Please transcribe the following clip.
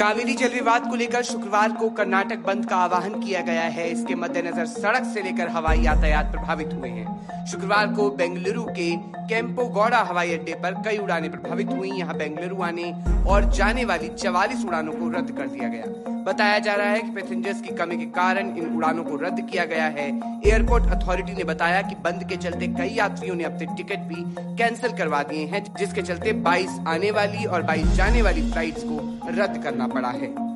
कावेरी जल विवाद को लेकर शुक्रवार को कर्नाटक बंद का आह्वान किया गया है। इसके मद्देनजर सड़क से लेकर हवाई यातायात प्रभावित हुए हैं। शुक्रवार को बेंगलुरु के कैंपोगौड़ा हवाई अड्डे पर कई उड़ानें प्रभावित हुई। यहाँ बेंगलुरु आने और जाने वाली चवालीस उड़ानों को रद्द कर दिया गया। बताया जा रहा है कि पैसेंजर्स की कमी के कारण इन उड़ानों को रद्द किया गया है। एयरपोर्ट अथॉरिटी ने बताया कि बंद के चलते कई यात्रियों ने अपने टिकट भी कैंसिल करवा दिए हैं, जिसके चलते 22 आने वाली और 22 जाने वाली फ्लाइट्स को रद्द करना पड़ा है।